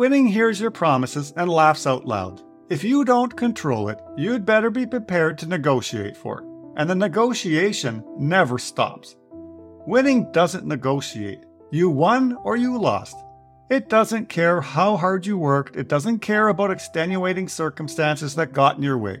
winning hears your promises and laughs out loud. If you don't control it, you'd better be prepared to negotiate for it. And the negotiation never stops. Winning doesn't negotiate. You won or you lost. It doesn't care how hard you worked, it doesn't care about extenuating circumstances that got in your way.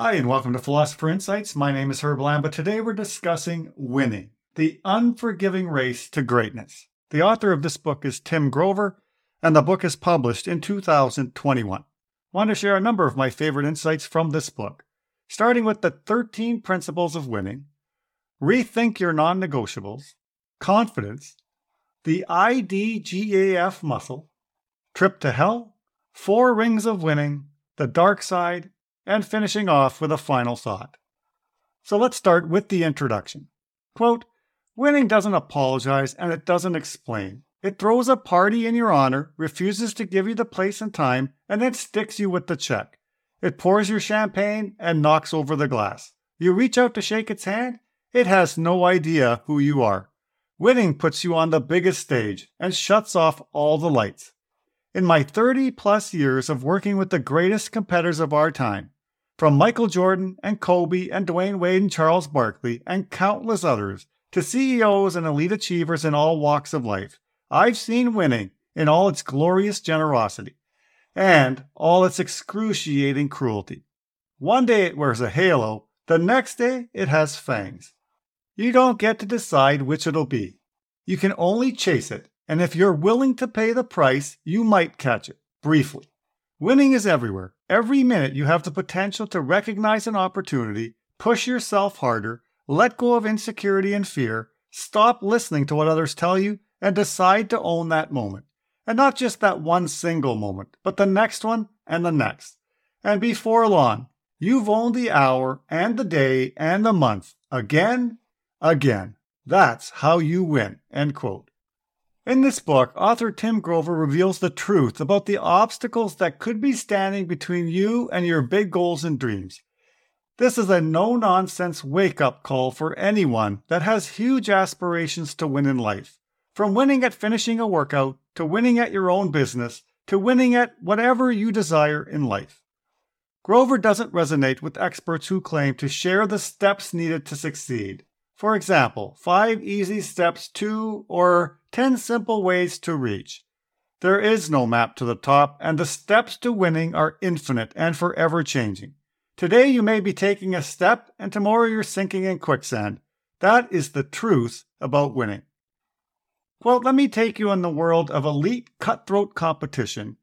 Hi, and welcome to Philosopher Insights. My name is Herb Lamba. Today we're discussing winning, the unforgiving race to greatness. The author of this book is Tim Grover, and the book is published in 2021. I want to share a number of my favorite insights from this book, starting with the 13 principles of winning, rethink your non negotiables, confidence, the IDGAF muscle, trip to hell, four rings of winning, the dark side, and finishing off with a final thought. So let's start with the introduction. Quote, Winning doesn't apologize and it doesn't explain. It throws a party in your honor, refuses to give you the place and time, and then sticks you with the check. It pours your champagne and knocks over the glass. You reach out to shake its hand, it has no idea who you are. Winning puts you on the biggest stage and shuts off all the lights. In my 30 plus years of working with the greatest competitors of our time, from Michael Jordan and Kobe and Dwyane Wade and Charles Barkley and countless others to CEOs and elite achievers in all walks of life, I've seen winning in all its glorious generosity and all its excruciating cruelty. One day it wears a halo, the next day it has fangs. You don't get to decide which it'll be. You can only chase it, and if you're willing to pay the price, you might catch it, briefly. Winning is everywhere. Every minute you have the potential to recognize an opportunity, push yourself harder, let go of insecurity and fear, stop listening to what others tell you, and decide to own that moment. And not just that one single moment, but the next one and the next. And before long, you've owned the hour and the day and the month again, again. That's how you win. End quote. In this book, author Tim Grover reveals the truth about the obstacles that could be standing between you and your big goals and dreams. This is a no nonsense wake up call for anyone that has huge aspirations to win in life. From winning at finishing a workout, to winning at your own business, to winning at whatever you desire in life. Grover doesn't resonate with experts who claim to share the steps needed to succeed. For example, five easy steps to or 10 simple ways to reach. There is no map to the top, and the steps to winning are infinite and forever changing. Today you may be taking a step, and tomorrow you're sinking in quicksand. That is the truth about winning. Well, let me take you in the world of elite cutthroat competition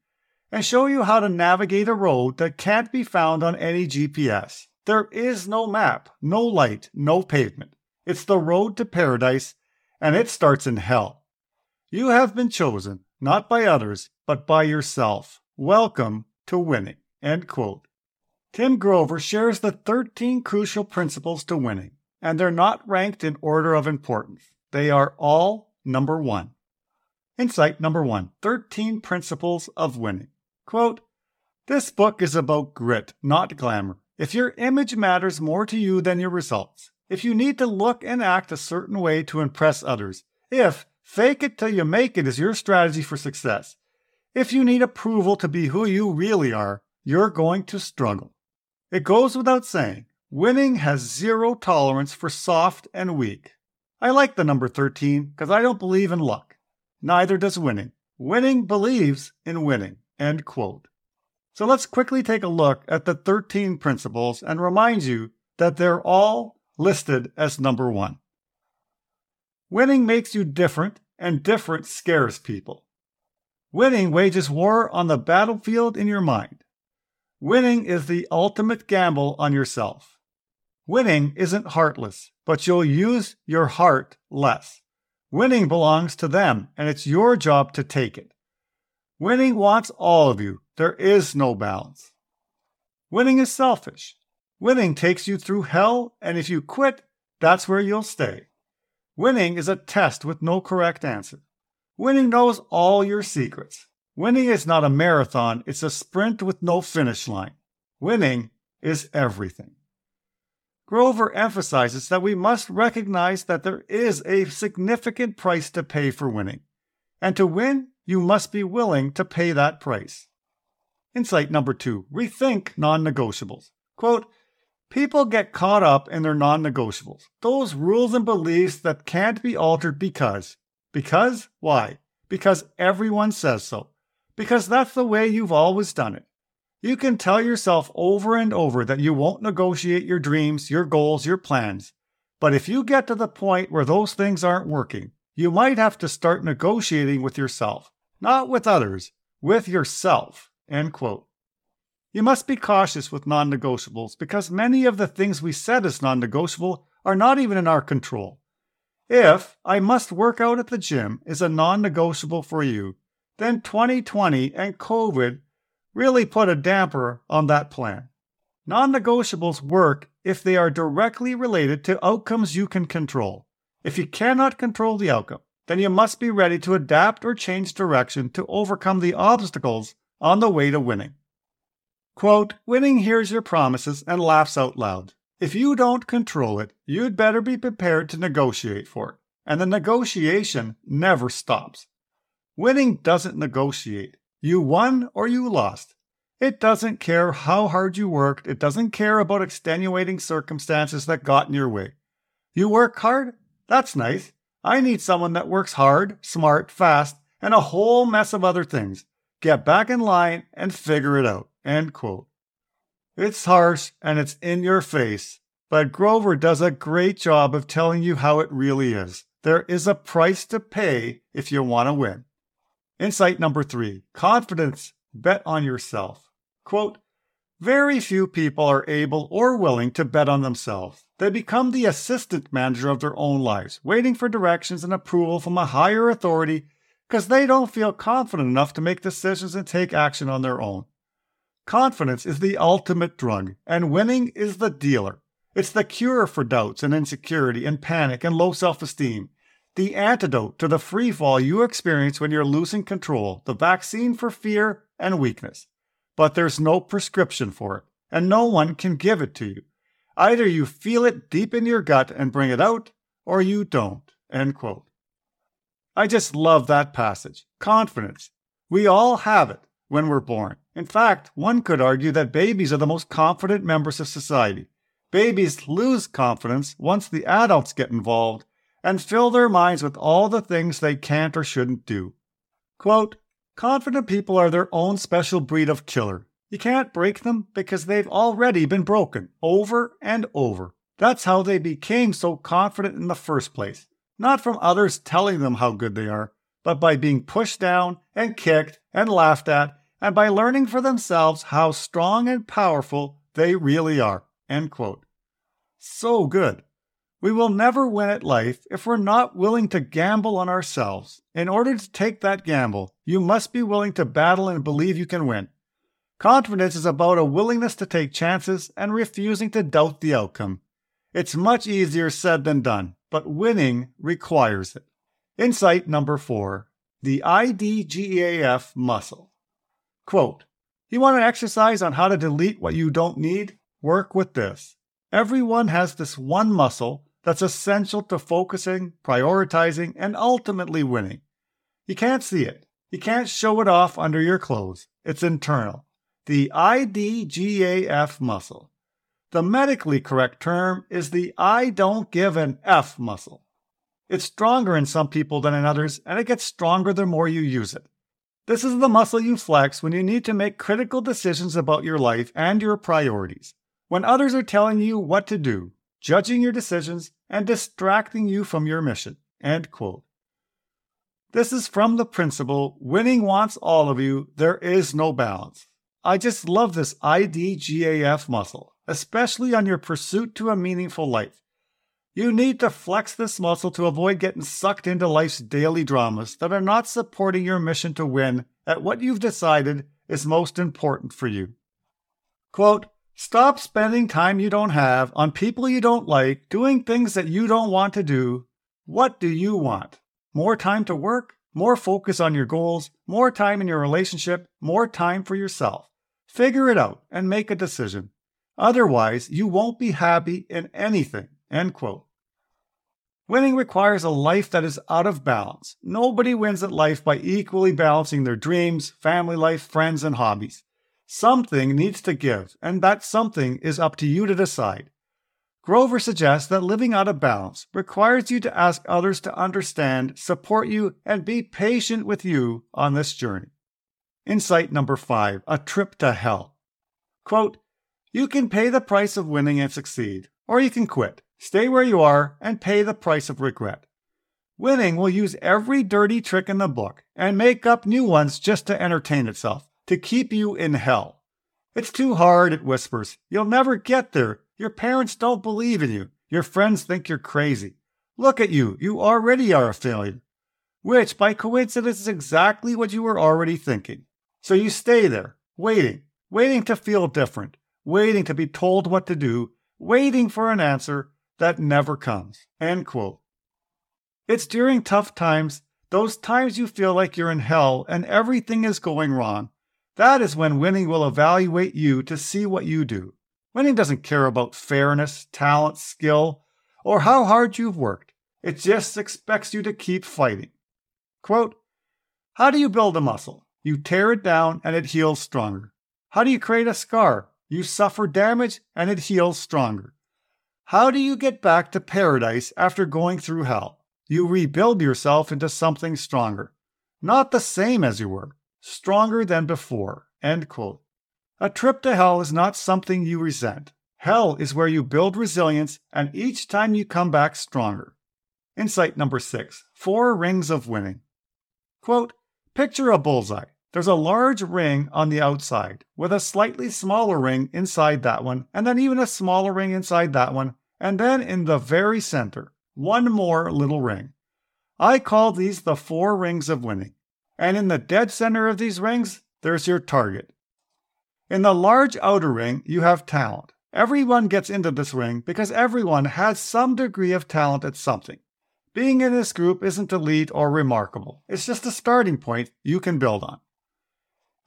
and show you how to navigate a road that can't be found on any GPS. There is no map, no light, no pavement. It's the road to paradise, and it starts in hell. You have been chosen, not by others, but by yourself. Welcome to winning. End quote. Tim Grover shares the 13 crucial principles to winning, and they're not ranked in order of importance. They are all number one. Insight number one 13 Principles of Winning. Quote This book is about grit, not glamour. If your image matters more to you than your results, if you need to look and act a certain way to impress others, if fake it till you make it is your strategy for success, if you need approval to be who you really are, you're going to struggle. It goes without saying, winning has zero tolerance for soft and weak. I like the number 13 because I don't believe in luck. Neither does winning. Winning believes in winning. End quote. So let's quickly take a look at the 13 principles and remind you that they're all listed as number one. Winning makes you different, and different scares people. Winning wages war on the battlefield in your mind. Winning is the ultimate gamble on yourself. Winning isn't heartless, but you'll use your heart less. Winning belongs to them, and it's your job to take it. Winning wants all of you. There is no balance. Winning is selfish. Winning takes you through hell, and if you quit, that's where you'll stay. Winning is a test with no correct answer. Winning knows all your secrets. Winning is not a marathon, it's a sprint with no finish line. Winning is everything. Grover emphasizes that we must recognize that there is a significant price to pay for winning. And to win, you must be willing to pay that price. Insight number two rethink non negotiables. Quote, People get caught up in their non negotiables, those rules and beliefs that can't be altered because. Because? Why? Because everyone says so. Because that's the way you've always done it. You can tell yourself over and over that you won't negotiate your dreams, your goals, your plans. But if you get to the point where those things aren't working, you might have to start negotiating with yourself, not with others, with yourself. End quote. You must be cautious with non negotiables because many of the things we set as non negotiable are not even in our control. If I must work out at the gym is a non negotiable for you, then 2020 and COVID really put a damper on that plan. Non negotiables work if they are directly related to outcomes you can control. If you cannot control the outcome, then you must be ready to adapt or change direction to overcome the obstacles on the way to winning. Quote, winning hears your promises and laughs out loud. If you don't control it, you'd better be prepared to negotiate for it. And the negotiation never stops. Winning doesn't negotiate, you won or you lost. It doesn't care how hard you worked. It doesn't care about extenuating circumstances that got in your way. You work hard? That's nice. I need someone that works hard, smart, fast, and a whole mess of other things. Get back in line and figure it out. End quote. It's harsh and it's in your face, but Grover does a great job of telling you how it really is. There is a price to pay if you want to win. Insight number three confidence. Bet on yourself. Quote, very few people are able or willing to bet on themselves. They become the assistant manager of their own lives, waiting for directions and approval from a higher authority because they don't feel confident enough to make decisions and take action on their own. Confidence is the ultimate drug, and winning is the dealer. It's the cure for doubts and insecurity and panic and low self esteem the antidote to the free fall you experience when you're losing control, the vaccine for fear and weakness. But there's no prescription for it, and no one can give it to you. Either you feel it deep in your gut and bring it out, or you don't. End quote. I just love that passage. Confidence. We all have it when we're born. In fact, one could argue that babies are the most confident members of society. Babies lose confidence once the adults get involved and fill their minds with all the things they can't or shouldn't do. Quote, Confident people are their own special breed of killer. You can't break them because they've already been broken over and over. That's how they became so confident in the first place. Not from others telling them how good they are, but by being pushed down and kicked and laughed at, and by learning for themselves how strong and powerful they really are. End quote. So good. We will never win at life if we're not willing to gamble on ourselves. In order to take that gamble, you must be willing to battle and believe you can win. Confidence is about a willingness to take chances and refusing to doubt the outcome. It's much easier said than done, but winning requires it. Insight number four the IDGAF muscle. Quote, You want an exercise on how to delete what you don't need? Work with this. Everyone has this one muscle that's essential to focusing, prioritizing, and ultimately winning. You can't see it. You can't show it off under your clothes. It's internal. The IDGAF muscle. The medically correct term is the I don't give an F muscle. It's stronger in some people than in others, and it gets stronger the more you use it. This is the muscle you flex when you need to make critical decisions about your life and your priorities. When others are telling you what to do, judging your decisions, and distracting you from your mission. End quote. This is from the principle winning wants all of you, there is no balance. I just love this IDGAF muscle, especially on your pursuit to a meaningful life. You need to flex this muscle to avoid getting sucked into life's daily dramas that are not supporting your mission to win at what you've decided is most important for you. Quote, Stop spending time you don't have on people you don't like, doing things that you don't want to do. What do you want? More time to work? More focus on your goals? More time in your relationship? More time for yourself? Figure it out and make a decision. Otherwise, you won't be happy in anything. End quote. Winning requires a life that is out of balance. Nobody wins at life by equally balancing their dreams, family life, friends, and hobbies. Something needs to give, and that something is up to you to decide. Grover suggests that living out of balance requires you to ask others to understand, support you, and be patient with you on this journey. Insight number five A trip to hell. Quote, You can pay the price of winning and succeed, or you can quit, stay where you are, and pay the price of regret. Winning will use every dirty trick in the book and make up new ones just to entertain itself to keep you in hell. It's too hard, it whispers. You'll never get there. Your parents don't believe in you. Your friends think you're crazy. Look at you. You already are a failure. Which, by coincidence, is exactly what you were already thinking. So you stay there, waiting, waiting to feel different, waiting to be told what to do, waiting for an answer that never comes. End quote. It's during tough times, those times you feel like you're in hell and everything is going wrong, that is when winning will evaluate you to see what you do. Winning doesn't care about fairness, talent, skill, or how hard you've worked. It just expects you to keep fighting. Quote, How do you build a muscle? You tear it down and it heals stronger. How do you create a scar? You suffer damage and it heals stronger. How do you get back to paradise after going through hell? You rebuild yourself into something stronger. Not the same as you were, stronger than before. End quote. A trip to hell is not something you resent. Hell is where you build resilience and each time you come back stronger. Insight number six Four rings of winning. Quote Picture a bullseye. There's a large ring on the outside, with a slightly smaller ring inside that one, and then even a smaller ring inside that one, and then in the very center, one more little ring. I call these the four rings of winning. And in the dead center of these rings, there's your target. In the large outer ring, you have talent. Everyone gets into this ring because everyone has some degree of talent at something. Being in this group isn't elite or remarkable, it's just a starting point you can build on.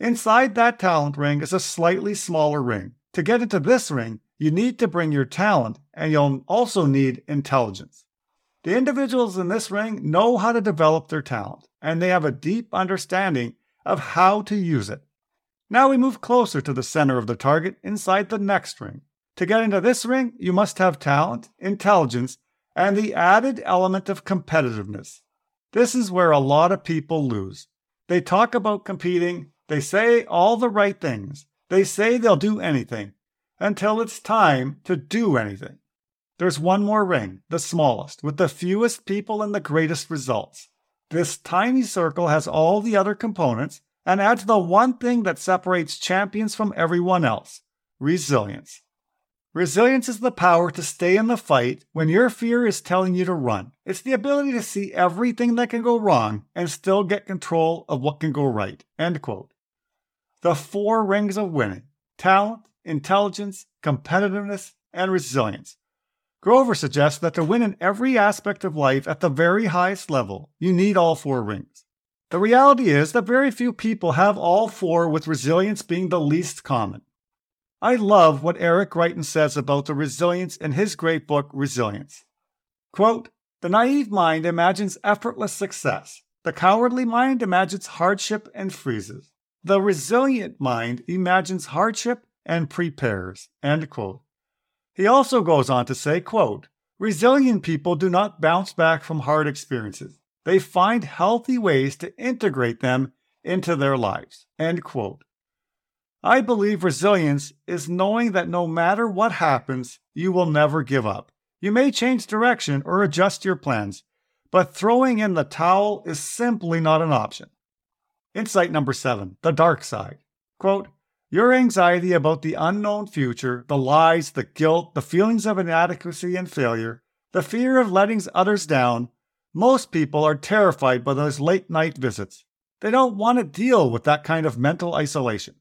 Inside that talent ring is a slightly smaller ring. To get into this ring, you need to bring your talent and you'll also need intelligence. The individuals in this ring know how to develop their talent, and they have a deep understanding of how to use it. Now we move closer to the center of the target inside the next ring. To get into this ring, you must have talent, intelligence, and the added element of competitiveness. This is where a lot of people lose. They talk about competing, they say all the right things, they say they'll do anything, until it's time to do anything. There's one more ring, the smallest, with the fewest people and the greatest results. This tiny circle has all the other components and adds the one thing that separates champions from everyone else resilience. Resilience is the power to stay in the fight when your fear is telling you to run. It's the ability to see everything that can go wrong and still get control of what can go right. End quote. The four rings of winning talent, intelligence, competitiveness, and resilience Grover suggests that to win in every aspect of life at the very highest level, you need all four rings. The reality is that very few people have all four, with resilience being the least common. I love what Eric Greitens says about the resilience in his great book, Resilience. Quote, the naive mind imagines effortless success. The cowardly mind imagines hardship and freezes. The resilient mind imagines hardship and prepares. End quote. He also goes on to say, quote, Resilient people do not bounce back from hard experiences. They find healthy ways to integrate them into their lives. End quote. I believe resilience is knowing that no matter what happens, you will never give up. You may change direction or adjust your plans, but throwing in the towel is simply not an option. Insight number seven the dark side. Quote, your anxiety about the unknown future, the lies, the guilt, the feelings of inadequacy and failure, the fear of letting others down, most people are terrified by those late night visits. They don't want to deal with that kind of mental isolation.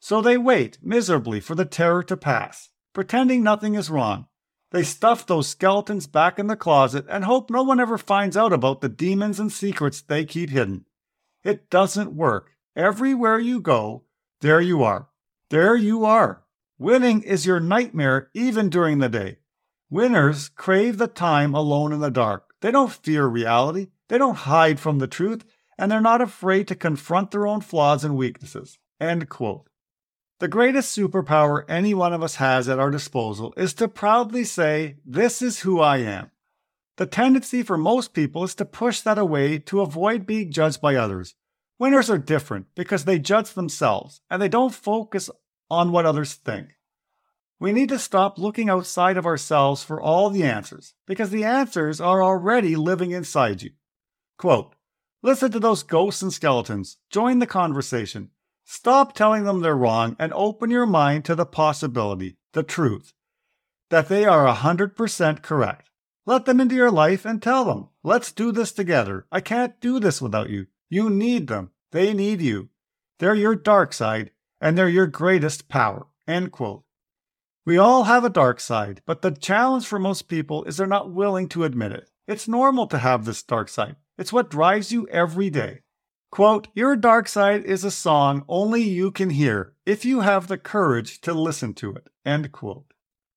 So they wait miserably for the terror to pass, pretending nothing is wrong. They stuff those skeletons back in the closet and hope no one ever finds out about the demons and secrets they keep hidden. It doesn't work. Everywhere you go, there you are. There you are. Winning is your nightmare even during the day. Winners crave the time alone in the dark. They don't fear reality. They don't hide from the truth, and they're not afraid to confront their own flaws and weaknesses. End quote. The greatest superpower any one of us has at our disposal is to proudly say, This is who I am. The tendency for most people is to push that away to avoid being judged by others. Winners are different because they judge themselves and they don't focus on what others think. We need to stop looking outside of ourselves for all the answers because the answers are already living inside you. Quote, Listen to those ghosts and skeletons. Join the conversation. Stop telling them they're wrong and open your mind to the possibility, the truth, that they are 100% correct. Let them into your life and tell them, let's do this together. I can't do this without you. You need them. They need you. They're your dark side and they're your greatest power. End quote. We all have a dark side, but the challenge for most people is they're not willing to admit it. It's normal to have this dark side. It's what drives you every day. Quote, Your dark side is a song only you can hear if you have the courage to listen to it. End quote.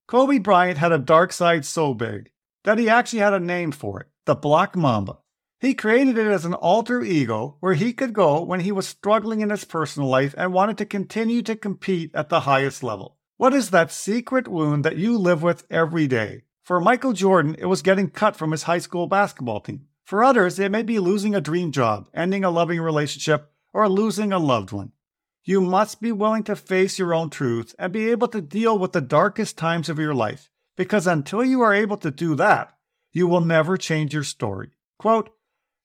Kobe Bryant had a dark side so big that he actually had a name for it the Black Mamba. He created it as an alter ego where he could go when he was struggling in his personal life and wanted to continue to compete at the highest level. What is that secret wound that you live with every day? For Michael Jordan, it was getting cut from his high school basketball team. For others, it may be losing a dream job, ending a loving relationship, or losing a loved one. You must be willing to face your own truth and be able to deal with the darkest times of your life, because until you are able to do that, you will never change your story. Quote,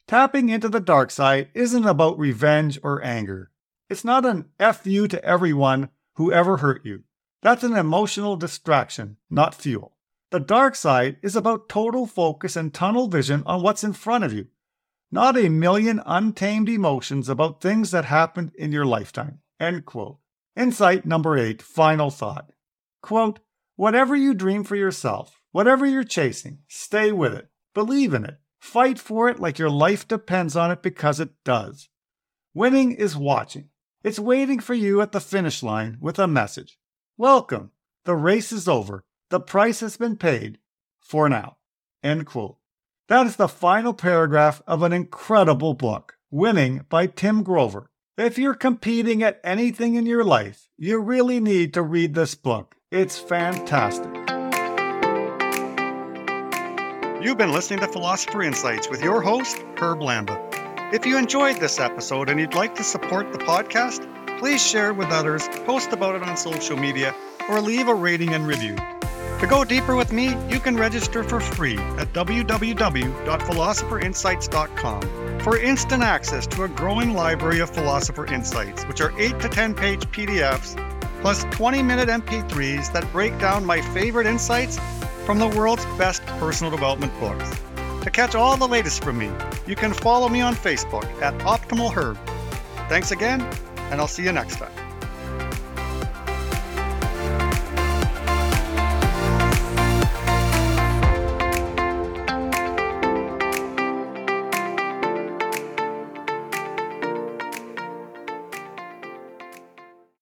Tapping into the dark side isn't about revenge or anger. It's not an F you to everyone who ever hurt you. That's an emotional distraction, not fuel. The dark side is about total focus and tunnel vision on what's in front of you, not a million untamed emotions about things that happened in your lifetime. End quote. Insight number eight, final thought. Quote, whatever you dream for yourself, whatever you're chasing, stay with it. Believe in it. Fight for it like your life depends on it because it does. Winning is watching. It's waiting for you at the finish line with a message. Welcome. The race is over. The price has been paid for now. End quote. That is the final paragraph of an incredible book, Winning by Tim Grover. If you're competing at anything in your life, you really need to read this book. It's fantastic. You've been listening to Philosopher Insights with your host, Herb Lamba. If you enjoyed this episode and you'd like to support the podcast, please share it with others, post about it on social media, or leave a rating and review. To go deeper with me, you can register for free at www.philosopherinsights.com for instant access to a growing library of philosopher insights, which are 8 to 10 page PDFs plus 20 minute MP3s that break down my favorite insights from the world's best personal development books. To catch all the latest from me, you can follow me on Facebook at Optimal Herb. Thanks again, and I'll see you next time.